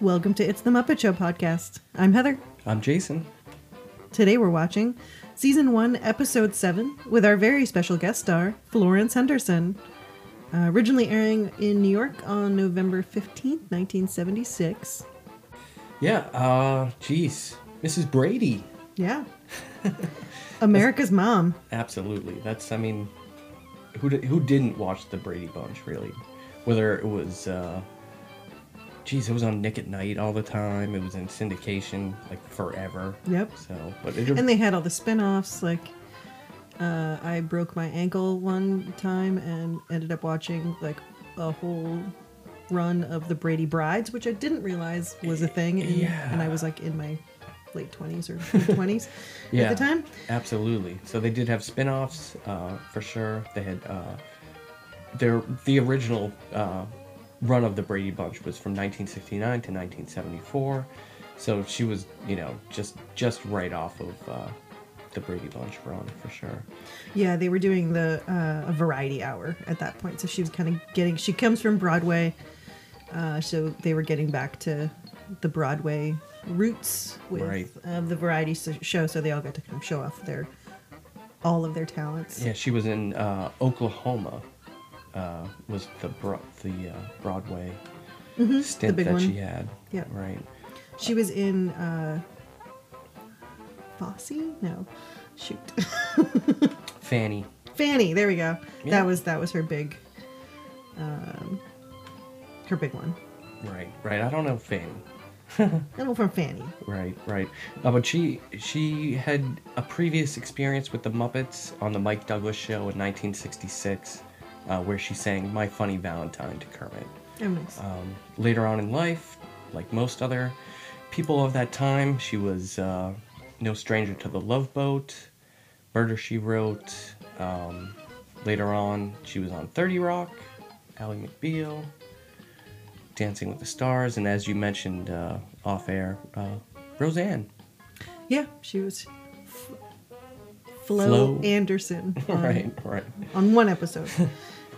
Welcome to It's the Muppet Show podcast. I'm Heather. I'm Jason. Today we're watching season 1, episode 7 with our very special guest star, Florence Henderson. Uh, originally airing in New York on November 15th, 1976. Yeah, uh, geez. Mrs. Brady. Yeah. America's mom. Absolutely. That's, I mean, who, who didn't watch the Brady Bunch, really? Whether it was, uh, geez, it was on Nick at Nite all the time. It was in syndication, like, forever. Yep. So, but it, And they had all the spin offs. Like, uh, I broke my ankle one time and ended up watching, like, a whole run of the Brady Brides, which I didn't realize was a thing. And, Yeah. and I was, like, in my late 20s or mid 20s yeah, at the time. Absolutely. So they did have spin-offs, uh, for sure. They had, uh, their, the original, uh, run of the Brady Bunch was from 1969 to 1974. So she was, you know, just just right off of uh, the Brady Bunch run for sure. Yeah, they were doing the uh, a variety hour at that point, so she was kind of getting. She comes from Broadway, uh, so they were getting back to the Broadway roots with Right. uh, the variety show. So they all got to kind of show off their all of their talents. Yeah, she was in uh, Oklahoma. Uh, was the bro- the uh, Broadway stint big that one. she had. Yeah. Right. She was in uh, Fosse. No, shoot, Fanny. Fanny. There we go. Yeah. That was that was her big, um, her big one. Right. Right. I don't know Fanny. I know from Fanny. Right, right. Uh, but she she had a previous experience with the Muppets on the Mike Douglas show in 1966, uh, where she sang "My Funny Valentine" to Kermit. Oh, nice. Um, later on in life, like most other people of that time, she was uh, no stranger to the Love Boat, Murder She Wrote. Um, later on, she was on 30 Rock, Ally McBeal, Dancing with the Stars, and as you mentioned uh, off air, uh, Roseanne. Yeah, she was Flo, Flo. Anderson on, right, right. on one episode.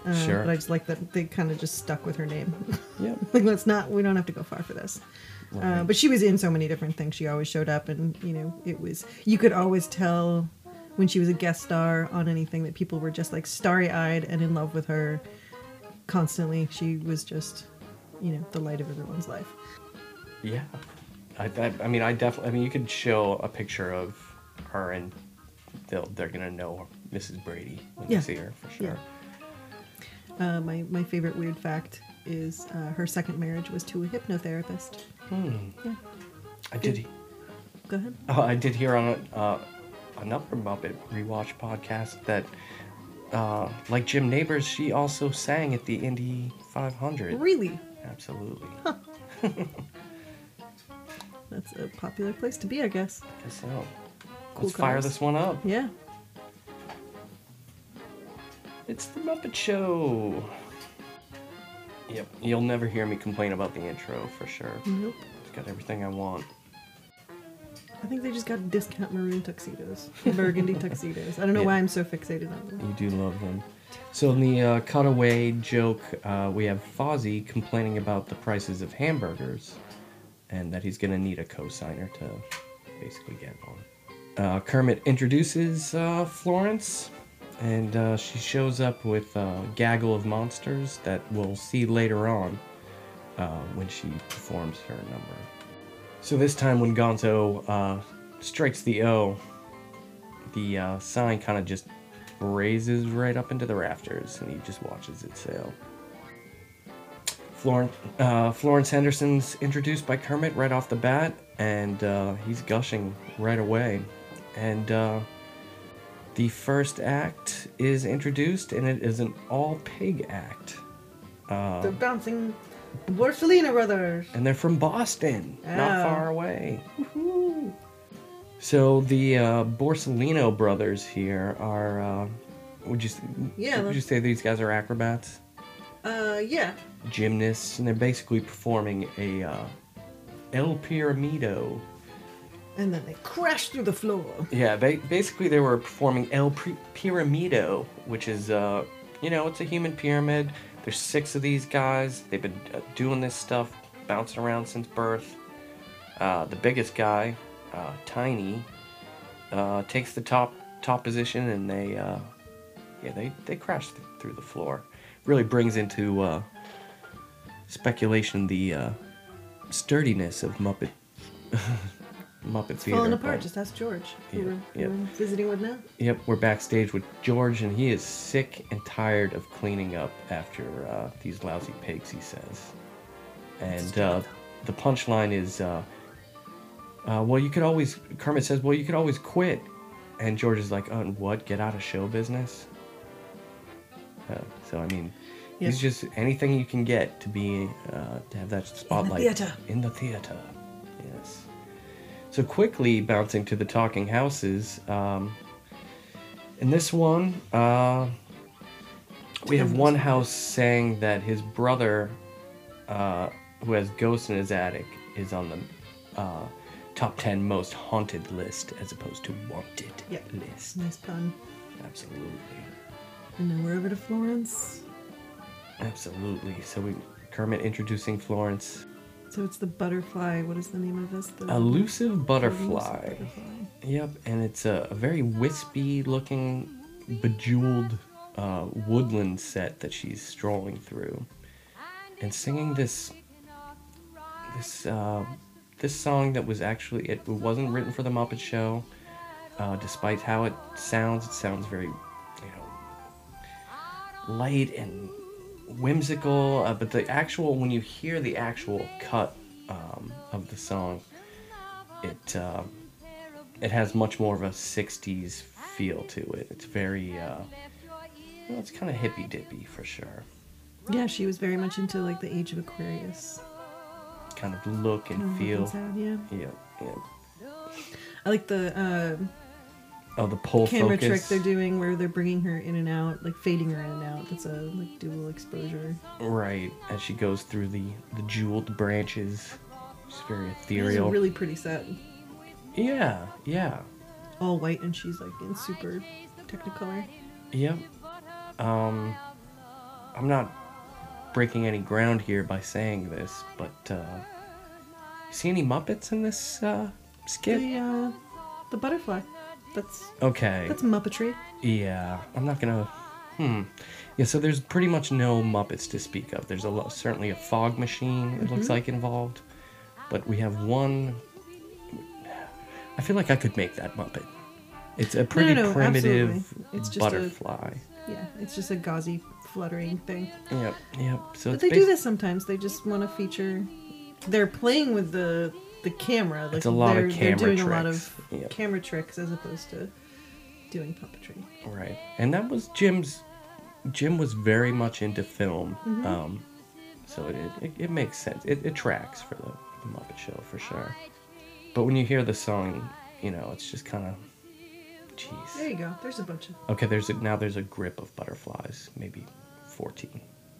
Uh, Sure. But I just like that they kind of just stuck with her name. Yeah. like, let's not, we don't have to go far for this. Uh, but she was in so many different things. She always showed up, and, you know, it was, you could always tell when she was a guest star on anything that people were just like starry eyed and in love with her constantly. She was just, you know, the light of everyone's life. Yeah. I, that, I mean, I definitely. I mean, you could show a picture of her, and they'll they're gonna know Mrs. Brady when Yeah. they see her for sure. Yeah. Uh, my, my favorite weird fact is uh, her second marriage was to a hypnotherapist. Hmm. Yeah. I did. Go ahead. Oh, I did hear on uh, another Muppet rewatch podcast that, uh, like Jim Nabors, she also sang at the Indy 500. Really? Absolutely. That's a popular place to be, I guess. I guess so. Cool Let's fire this one up. Yeah. It's the Muppet Show. Yep, you'll never hear me complain about the intro for sure. Nope. It's got everything I want. I think they just got discount maroon tuxedos, burgundy tuxedos. I don't know Yeah. why I'm so fixated on them. You do love them. So in the uh, cutaway joke, uh, we have Fozzie complaining about the prices of hamburgers, and that he's gonna need a co-signer to basically get one. Uh, Kermit introduces uh, Florence, and uh, she shows up with a gaggle of monsters that we'll see later on uh, when she performs her number. So this time, when Gonzo uh, strikes the O, the uh, sign kind of just raises right up into the rafters, and he just watches it sail. Florence, uh, Florence Henderson's introduced by Kermit right off the bat, and uh, he's gushing right away. And the first act is introduced, and it is an all pig act. Uh, The bouncing Borsellino brothers. and they're from Boston, not Oh. far away. Woohoo. So the uh, Borsellino brothers here are. Uh, would you Yeah, Would you say these guys are acrobats, Uh, yeah. gymnasts, and they're basically performing a uh, El Piramido. And then they crash through the floor. Yeah, they basically they were performing El Pri- which is uh, you know, it's a human pyramid. There's six of these guys. They've been uh, doing this stuff bouncing around since birth. Uh, the biggest guy, uh, Tiny, uh, takes the top top position, and they uh, yeah they they crash th- through the floor. Really brings into uh, speculation the uh, sturdiness of Muppet Muppet It's theater. falling apart. but- Just ask George, who Yeah, we're, who yeah. we're visiting with now. Yep, we're backstage with George, and he is sick and tired of cleaning up after uh, these lousy pigs, he says. And uh, the punchline is, uh, uh, well, you could always, Kermit says, well, you could always quit. And George is like, uh, what, get out of show business? Uh, so, I mean, Yeah. he's just anything you can get to be, uh, to have that spotlight. in the theater. In the theater, yes. So quickly bouncing to the talking houses. Um, in this one, uh, we have one house saying that his brother, uh, who has ghosts in his attic, is on the uh, top 10 most haunted list as opposed to wanted Yeah. list. Nice pun. Absolutely. And then we're over to Florence. Absolutely. So we Kermit introducing Florence. So it's the butterfly. What is the name of this? The Elusive Elusive butterfly. butterfly. Yep, and it's a, a very wispy looking, bejeweled uh, woodland set that she's strolling through, and singing this this uh, this song that was actually it wasn't written for the Muppet Show. Uh, despite how it sounds, it sounds very, you know, light and whimsical. Uh, but the actual when you hear the actual cut um, of the song, it uh, it has much more of a 60s feel to it it's very uh well, it's kind of hippy dippy for sure Yeah, she was very much into like the Age of Aquarius. kind of look and kind of feel sound, yeah. yeah yeah I like the uh, oh the pull camera trick they're doing where they're bringing her in and out, like fading her in and out. That's a like dual exposure. right as she goes through the the jeweled branches it's very It's a ethereal really pretty set. yeah yeah All white and she's like in super technicolor. Yep. Um, I'm not breaking any ground here by saying this, but uh, see any Muppets in this uh, skit? The uh, the butterfly. That's Okay. that's Muppetry. Yeah, I'm not gonna. Hmm. Yeah, so there's pretty much no Muppets to speak of. There's a lot, certainly a fog machine. It looks like involved, but we have one. I feel like I could make that Muppet. It's a pretty no, primitive absolutely. It's just a- butterfly. Yeah, it's just a gauzy fluttering thing. Yep, yep. So But they do this sometimes. They just want to feature. They're playing with the the camera. Like It's a lot of they're, they're camera doing a lot of Yep. camera tricks as opposed to doing puppetry. Right, and that was Jim's. Jim was very much into film, Mm-hmm. um, so it, it it makes sense. It, it tracks for the, the Muppet Show for sure. But when you hear the song, you know it's just kind of, Jeez. There you go. There's a bunch of. Okay, there's a, now there's a grip of butterflies, maybe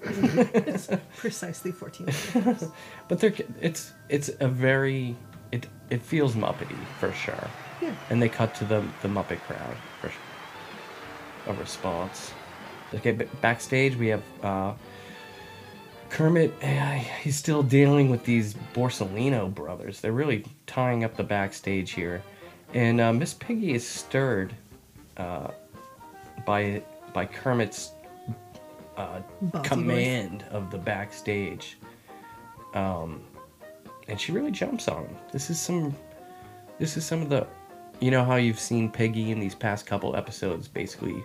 fourteen. precisely 14 letters. But they're it's it's a very it it feels Muppety for sure. Yeah. And they cut to the the Muppet crowd for a response. Okay, but backstage we have uh, Kermit. He's still dealing with these Borsellino brothers. They're really tying up the backstage here, and uh, Miss Piggy is stirred uh, by by Kermit's uh, command of the backstage. Um, and she really jumps on him. This is some, this is some of the, you know how you've seen Piggy in these past couple episodes basically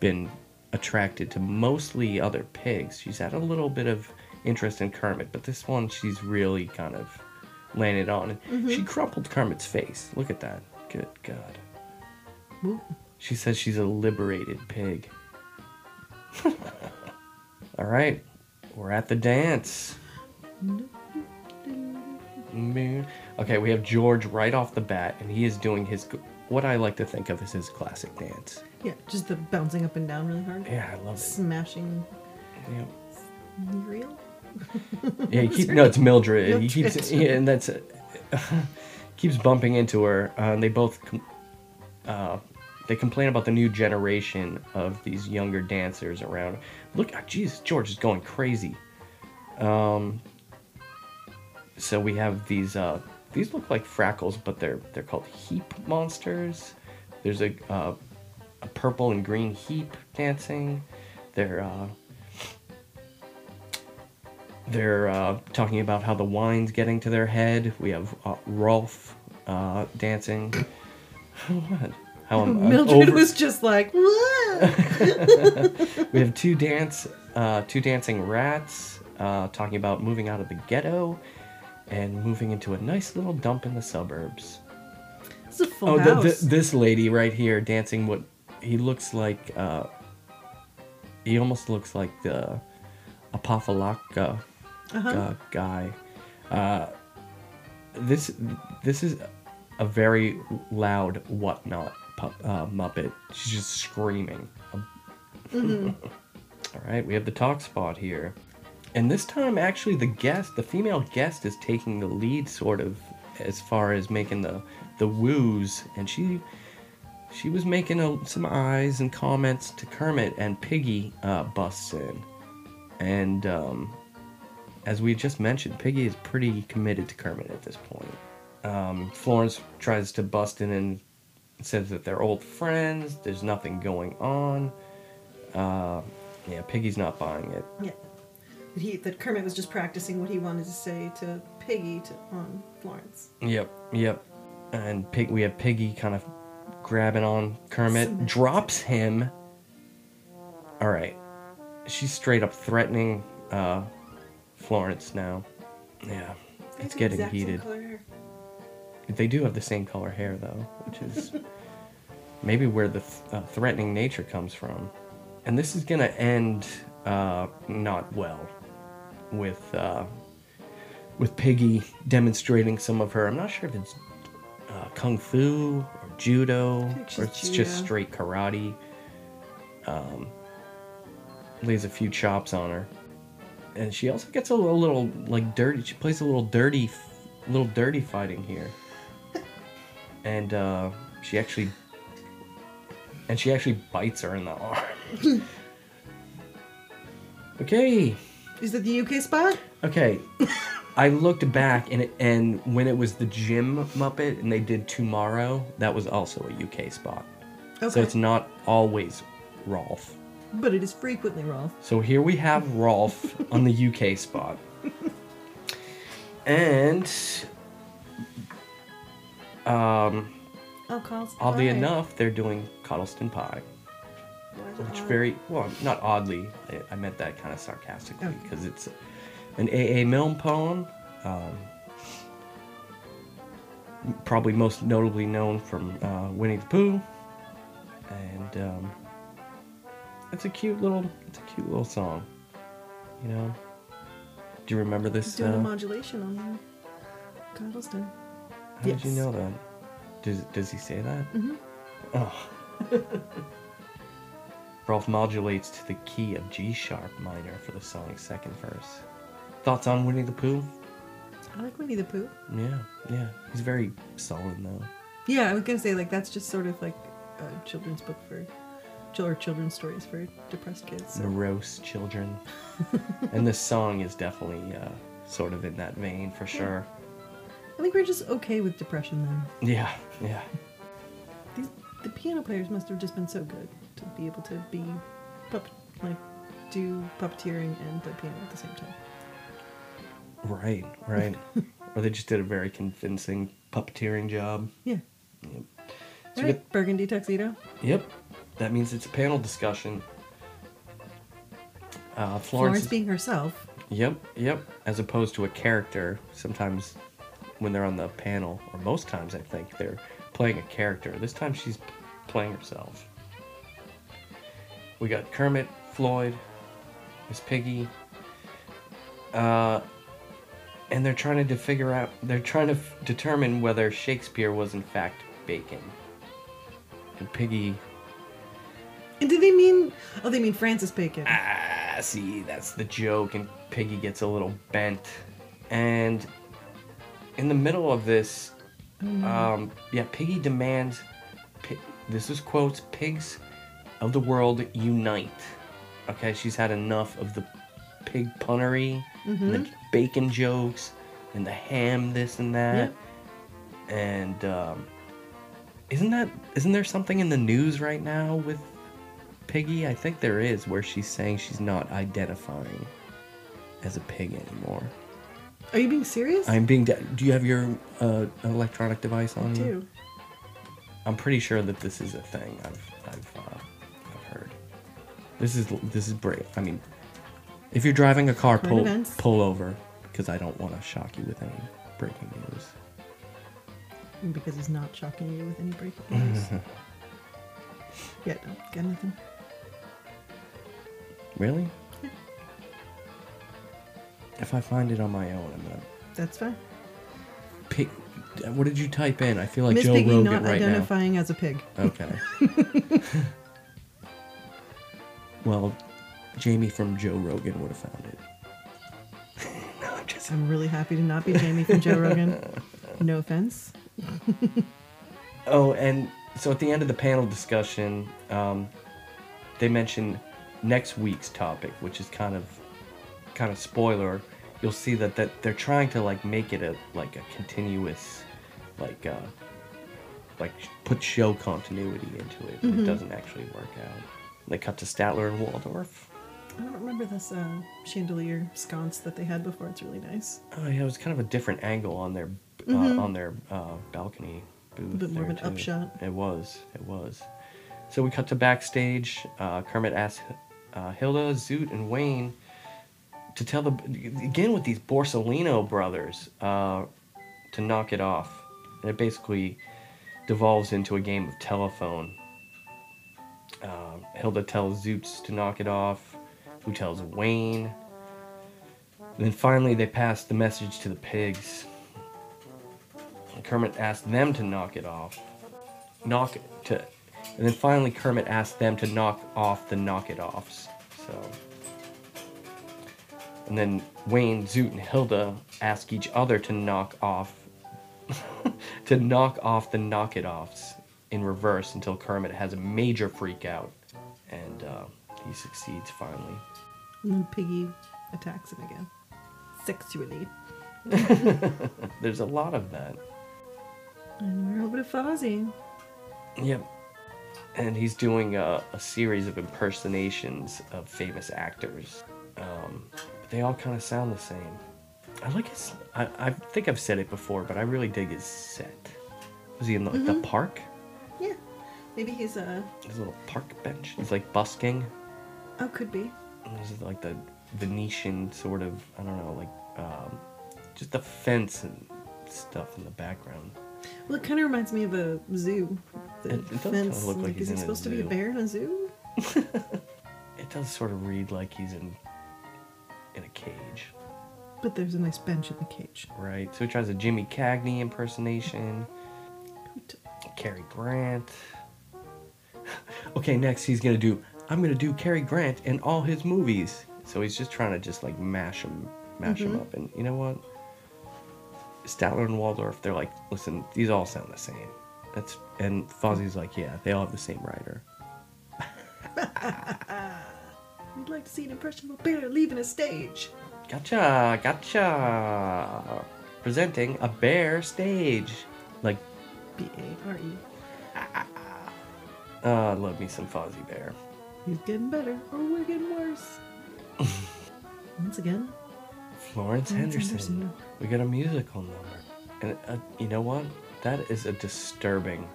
been attracted to mostly other pigs. She's had a little bit of interest in Kermit, but this one she's really kind of landed on. And she crumpled Kermit's face. Look at that. Good God. Ooh. She says she's a liberated pig. All right, we're at the dance. Okay, we have George right off the bat, and he is doing his what I like to think of as his classic dance. Yeah, just the bouncing up and down really hard. Yeah, I love it. Smashing Yeah, real. yeah he keep, no, it's Mildred. He keeps yeah, and that's keeps bumping into her, uh, and they both uh, they complain about the new generation of these younger dancers around. Look, ah, Jesus, George is going crazy. Um, so we have these. Uh, these look like frackles, but they're they're called heap monsters. There's a uh, a purple and green heap dancing. They're uh, they're uh, talking about how the wine's getting to their head. We have uh, Rolf uh, dancing. what? How I'm, I'm Mildred over- was just like, we have two dance, uh, two dancing rats, uh, talking about moving out of the ghetto, and moving into a nice little dump in the suburbs. it's a full Oh, house. the, this lady right here dancing. What he looks like. Uh, he almost looks like the Apophalaka Uh-huh. uh, guy. Uh, this this is a very loud whatnot uh, Muppet. She's just screaming. All right, we have the talk spot here. And this time, actually, the guest, the female guest, is taking the lead, sort of, as far as making the the woos. And she she was making a, some eyes and comments to Kermit, and Piggy uh, busts in. And um, as we just mentioned, Piggy is pretty committed to Kermit at this point. Um, Florence tries to bust in and says that they're old friends. There's nothing going on. Uh, yeah, Piggy's not buying it. yeah. That He, that Kermit was just practicing what he wanted to say to Piggy to on Florence. Yep, yep. And Pig, we have Piggy kind of grabbing on Kermit, drops him. All right, she's straight up threatening uh, Florence now. Yeah, it's getting heated. They do have the same color hair though, which is maybe where the th- uh, threatening nature comes from. And this is gonna end uh, not well with uh, with Piggy demonstrating some of her. I'm not sure if it's uh, kung fu or judo or it's just straight karate. Um, lays a few chops on her, and she also gets a little, little like dirty. She plays a little dirty, little dirty fighting here, and uh, she actually, and she actually bites her in the arm. okay, Is that the UK spot? okay. I looked back and it, and when it was the gym Muppet and they did Tomorrow, that was also a UK spot. Okay. So it's not always Rolf. but it is frequently Rolf. So here we have Rolf on the UK spot. And um Oh, Carl's oddly Pie. enough, they're doing Cottleston Pie. Why is it Which odd? very well, not oddly. I, I meant that kind of sarcastically Okay. because it's an A.A. Milne poem. Um, probably most notably known from uh, Winnie the Pooh, and um, it's a cute little, it's a cute little song. You know. Do you remember this? doing Uh, a modulation on Cottleston. How did you know that? Does does he say that? Mhm. Oh. Rolf modulates to the key of G sharp minor for the song's second verse. Thoughts on Winnie the Pooh? I like Winnie the Pooh. Yeah, yeah. He's very sullen though. Yeah, I was gonna say like that's just sort of like a children's book for, or children's stories for depressed kids. So. Morose children. and this song is definitely uh, sort of in that vein for sure. I think we're just okay with depression then. Yeah, yeah. These the piano players must have just been so good to be able to be, pup, like, do puppeteering and play piano at the same time. Right, right. or they just did a very convincing puppeteering job. Yeah. Yep. So right, get- burgundy tuxedo. Yep. That means it's a panel discussion. Uh, Florence. Florence being herself. Yep, yep. As opposed to a character, sometimes when they're on the panel, or most times I think they're playing a character. This time she's playing herself. We got Kermit, Floyd, Miss Piggy, uh, and they're trying to figure out. They're trying to f- determine whether Shakespeare was in fact bacon. And Piggy And did they mean? Oh, they mean Francis Bacon. ah, see, that's the joke, and Piggy gets a little bent. And in the middle of this, um, yeah, Piggy demands, pi- this is quotes, pigs of the world unite. Okay, she's had enough of the pig punnery and the bacon jokes. and the ham this and that. And um, isn't that isn't there something in the news right now with Piggy? I think there is where she's saying she's not identifying as a pig anymore. Are you being serious? I'm being. De- do you have your uh, electronic device on you? too. I'm pretty sure that this is a thing. I've I've, uh, I've heard. This is this is brave. I mean, if you're driving a car, Current pull events. pull over because I don't want to shock you with any breaking news. Because he's not shocking you with any breaking news. yeah, no, got nothing. Really? If I find it on my own, I'm gonna That's fine. pick. What did you type in? I feel like Miss Joe Piggy Rogan not right now. identifying as a pig. Okay. well, Jamie from Joe Rogan would have found it. no, I'm just. I'm really happy to not be Jamie from Joe Rogan. No offense. Oh, and so at the end of the panel discussion, um, they mentioned next week's topic, which is kind of, kind of spoiler. You'll see that that they're trying to like make it a like a continuous, like, uh, like put show continuity into it. But It doesn't actually work out. They cut to Statler and Waldorf. I don't remember this uh, chandelier sconce that they had before. It's really nice. Oh yeah, it was kind of a different angle on their uh, on their uh, balcony booth. A bit more of there, an upshot. It was. It was. So we cut to backstage. Uh, Kermit asks uh, Hilda, Zoot, and Wayne to tell the again with these Borsellino brothers uh, to knock it off, and it basically devolves into a game of telephone. Uh, Hilda tells Zoots to knock it off, who tells Wayne. And then finally, they pass the message to the pigs. And Kermit asks them to knock it off. Knock it to. And then finally, Kermit asks them to knock off the knock it offs. So. And then Wayne, Zoot, and Hilda ask each other to knock off. to knock off the knock it offs in reverse until Kermit has a major freak out. And uh, he succeeds finally. And then Piggy attacks him again. Sexually. There's a lot of that. And we're over to Fozzie. Yep. And he's doing a, a series of impersonations of famous actors. Um, they all kind of sound the same. I like his. I, I think I've said it before, but I really dig his set. Was he in like the park? Yeah. Maybe he's a. His little park bench. He's like busking. oh could be. And There's like the Venetian sort of. I don't know, like um, just the fence and stuff in the background. Well it kinda reminds me of a zoo. The It- it does kinda fence. look like like, he's is he in a supposed to be a zoo. bear in a zoo? It does sort of read like he's in in a cage. But there's a nice bench in the cage. Right. So he tries a Jimmy Cagney impersonation. Cary Grant. okay, next he's gonna do. I'm gonna do Cary Grant in all his movies. So he's just trying to just like mash him, mash him mm-hmm. up. And you know what? Statler and Waldorf, they're like, listen, these all sound the same. That's and Fozzie's like, yeah, they all have the same writer. We'd like to see an impression of a bear leaving a stage. Gotcha, gotcha. Presenting a bear stage. Like, B A R E. uh, I love me some Fozzie Bear. He's getting better, or we're getting worse. Once again, Florence Florence Henderson. Henderson. We got a musical number. And uh, you know what? That is a disturbing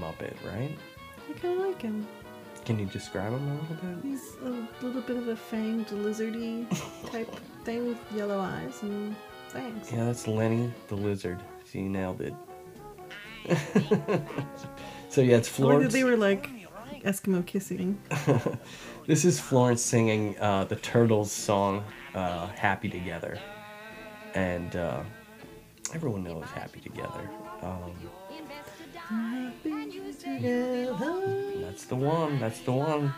Muppet, right? I kind of like him. Can you describe him a little bit? He's a little bit of a fanged lizardy type thing with yellow eyes and fangs. Yeah, that's Lenny the Lizard. You nailed it. so yeah, it's Florence. if they were like Eskimo kissing. This is Florence singing uh, the Turtles song, uh, "Happy Together," and uh, everyone knows "Happy Together." Um, Happy together. That's the one. That's the one.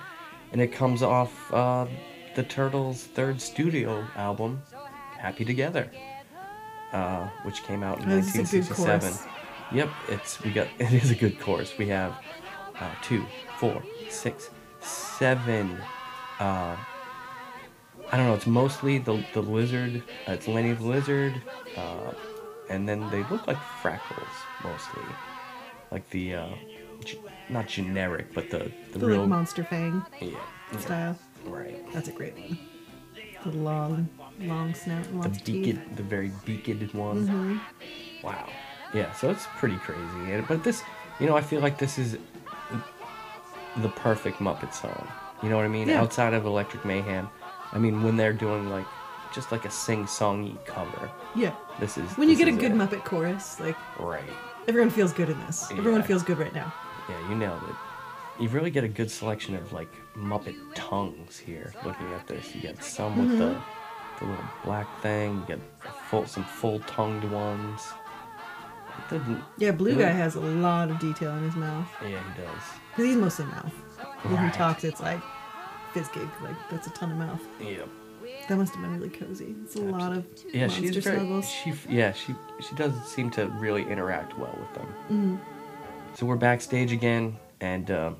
And it comes off uh, the Turtles' third studio album, "Happy Together," uh, which came out in Oh, this is a good 1967. Yep, it's we got. It is a good course. We have uh, two, four, six, seven uh, I don't know. It's mostly the the lizard. Uh, it's Lenny the lizard, uh, and then they look like frackles mostly, like the uh, not generic, but the the, The real like monster fang yeah, yeah, style. right. That's a great one. The long, long snout, long The teeth. beaked, the very beaked one. Mm-hmm. Wow. Yeah, so it's pretty crazy. And- But this, you know, I feel like this is the perfect Muppet song. You know what I mean? Yeah. Outside of Electric Mayhem. I mean, when they're doing like just like a sing-songy cover. Yeah. This is When you get a good it. Muppet chorus, like Right. everyone feels good in this. Everyone feels good right now. Yeah, you nailed it. You really get a good selection of like Muppet tongues here. Looking at this, you get some with the Mm-hmm. the little black thing. You get full some full-tongued ones. Yeah, Blue Guy has a lot of detail in his mouth. Yeah, he does. Because he's mostly mouth. When Right. he talks, it's like Fizzgig. Like, that's a ton of mouth. Yep. That must have been really cozy. It's a lot of Yeah, monster she's very. snuggles. She yeah she she does seem to really interact well with them. Mm-hmm. So we're backstage again, and uh,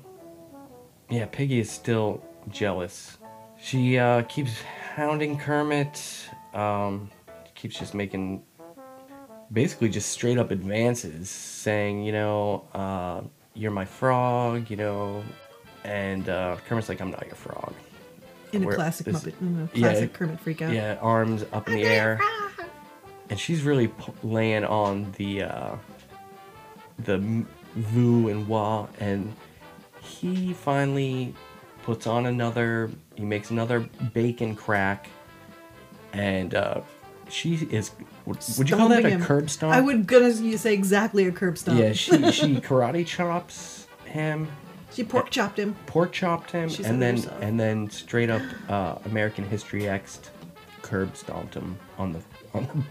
yeah, Piggy is still jealous. She uh, keeps hounding Kermit. Um, keeps just making basically just straight up advances, saying you know uh, you're my frog, you know, and uh, Kermit's like I'm not your frog. in a Where- classic this- Muppet, in a yeah, classic Kermit freak out. Yeah, arms up in the air. And she's really p- laying on the uh, the voo and wah, and he finally puts on another. He makes another bacon crack, and uh, she is. Would, would you call that a him. curb stomp? I would gonna you say exactly a curb stomp. Yeah, she she karate chops him, she pork chopped him. pork chopped him, She said and then herself. and then straight up uh, American History X curb stomped him on the on the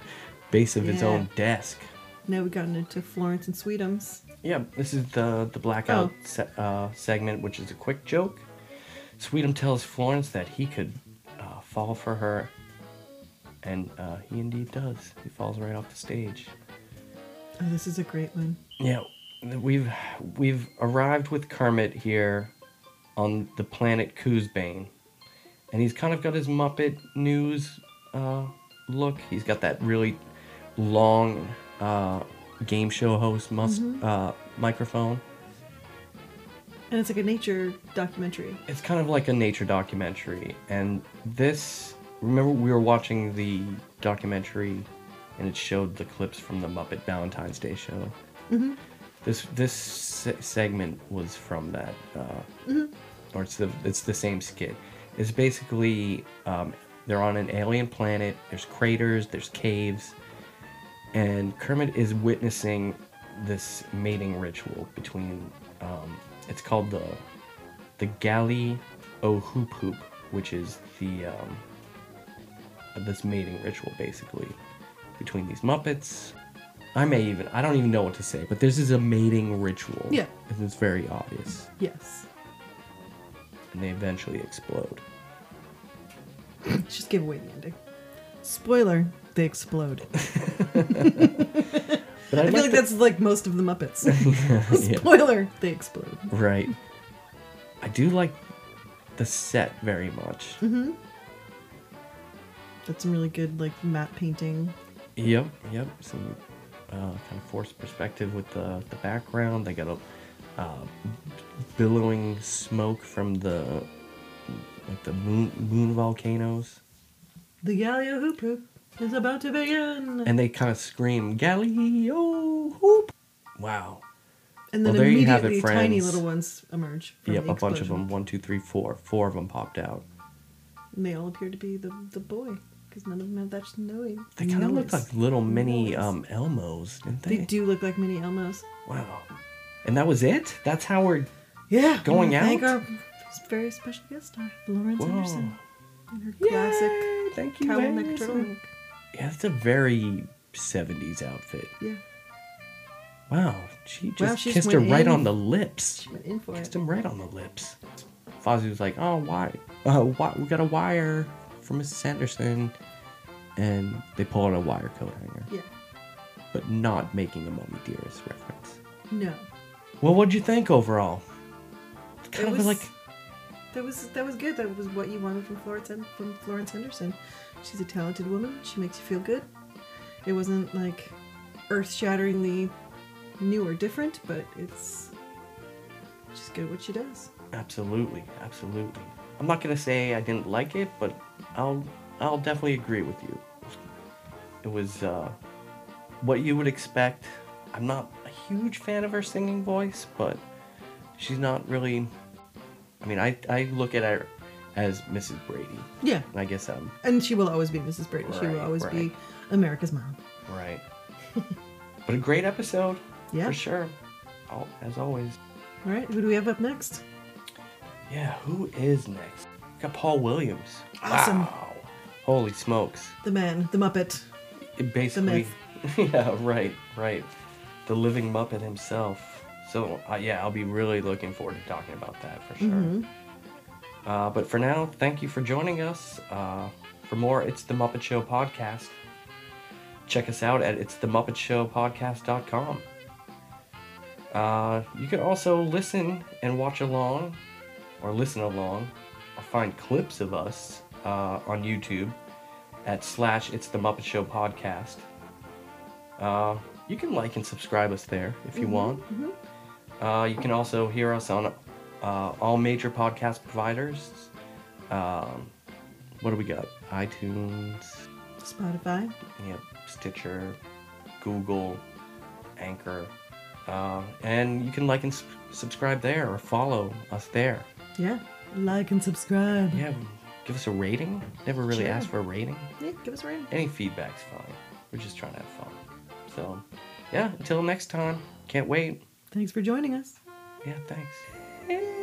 base of his Yeah. own desk. Now we've gotten into Florence and Sweetums. Yeah, this is the the blackout Oh. se- uh, segment, which is a quick joke. Sweetum tells Florence that he could uh, fall for her, and uh, he indeed does. He falls right off the stage. Oh, this is a great one. Yeah, we've we've arrived with Kermit here on the planet Koozebane, and he's kind of got his Muppet News uh, look. He's got that really long uh, game show host mus- uh, microphone. And it's like a nature documentary. It's kind of like a nature documentary, and this. Remember, we were watching the documentary, and it showed the clips from the Muppet Valentine's Day show. Mm-hmm. This this se- segment was from that, uh, or it's the it's the same skit. It's basically um, they're on an alien planet. There's craters. There's caves, and Kermit is witnessing this mating ritual between. Um, it's called the the Galley O Hoop Hoop, which is the um, this mating ritual basically between these Muppets. I may even I don't even know what to say, but this is a mating ritual. Yeah. and it's very obvious, Yes. and they eventually explode. Let's just give away the ending. Spoiler, they explode. But I, I feel like that's like most of the Muppets. yeah, Spoiler, they explode. right. I do like the set very much. Mm-hmm. That's some really good like matte painting. Yep, yep. Some uh, kind of forced perspective with the the background. They got a uh, billowing smoke from the like the moon moon volcanoes, The Galileo hoop hoop is about to begin. and they kind of scream Galileo hoop. Wow. And then Well, there you have it, immediately tiny little ones emerge. Yep, a bunch of them. One, two, three, four. Four of them popped out. And they all appear to be the, the boy, because none of them have that snowy. They kind of look like little mini um, Elmos, didn't they? They do look like mini Elmos. Wow. And that was it? That's how we're. Yeah. Going Thank out? our very special guest star, Florence Whoa. Anderson. And her classic Yay, Thank you, cowl neck Anderson. turtleneck. Yeah, it's a very 70s outfit. Yeah. Wow, she just she just kissed her right in. on the lips. She went in for Kissed it. him right on the lips. Fozzie was like, "Oh, why? Uh, why? We got a wire from Mrs. Sanderson," and they pull out a wire coat hanger, Yeah. but not making a Mommy Dearest reference. No. Well, what'd you think overall? It's kind It of was- like that was that was good. That was what you wanted from Florence from Florence Henderson. She's a talented woman. She makes you feel good. It wasn't like earth-shatteringly new or different, but it's she's good at what she does. Absolutely, absolutely. I'm not gonna say I didn't like it, but I'll I'll definitely agree with you. It was uh, what you would expect. I'm not a huge fan of her singing voice, but she's not really. I mean, I I look at her as Mrs. Brady. Yeah, I guess I'm and she will always be Mrs. Brady. she will Right, always be. America's mom. right. but a great episode, Yeah. for sure. Oh, As always. All right, who do we have up next? Yeah, who is next? We got Paul Williams. Awesome. Wow. Holy smokes. The man, the Muppet. It basically. myth. yeah, right, right. The living Muppet himself. So, uh, yeah, I'll be really looking forward to talking about that for sure. Mhm. Uh, but for now, thank you for joining us. Uh, for more, it's the Muppet Show podcast. Check us out at it's the Muppet Show podcast.com. Uh, you can also listen and watch along, or listen along, or find clips of us uh, on YouTube at slash it's the Muppet Show podcast. Uh, you can like and subscribe us there if you want. Uh, you can also hear us on uh, all major podcast providers. Um, what do we got? iTunes, Spotify. yep, Stitcher, Google, Anchor. Uh, and you can like and subscribe there or follow us there. Yeah. Like and subscribe. Yeah, give us a rating. Never really Sure. asked for a rating. Yeah, give us a rating. Any feedback's fine. We're just trying to have fun. So, yeah, until next time, can't wait. Thanks for joining us. Yeah, thanks.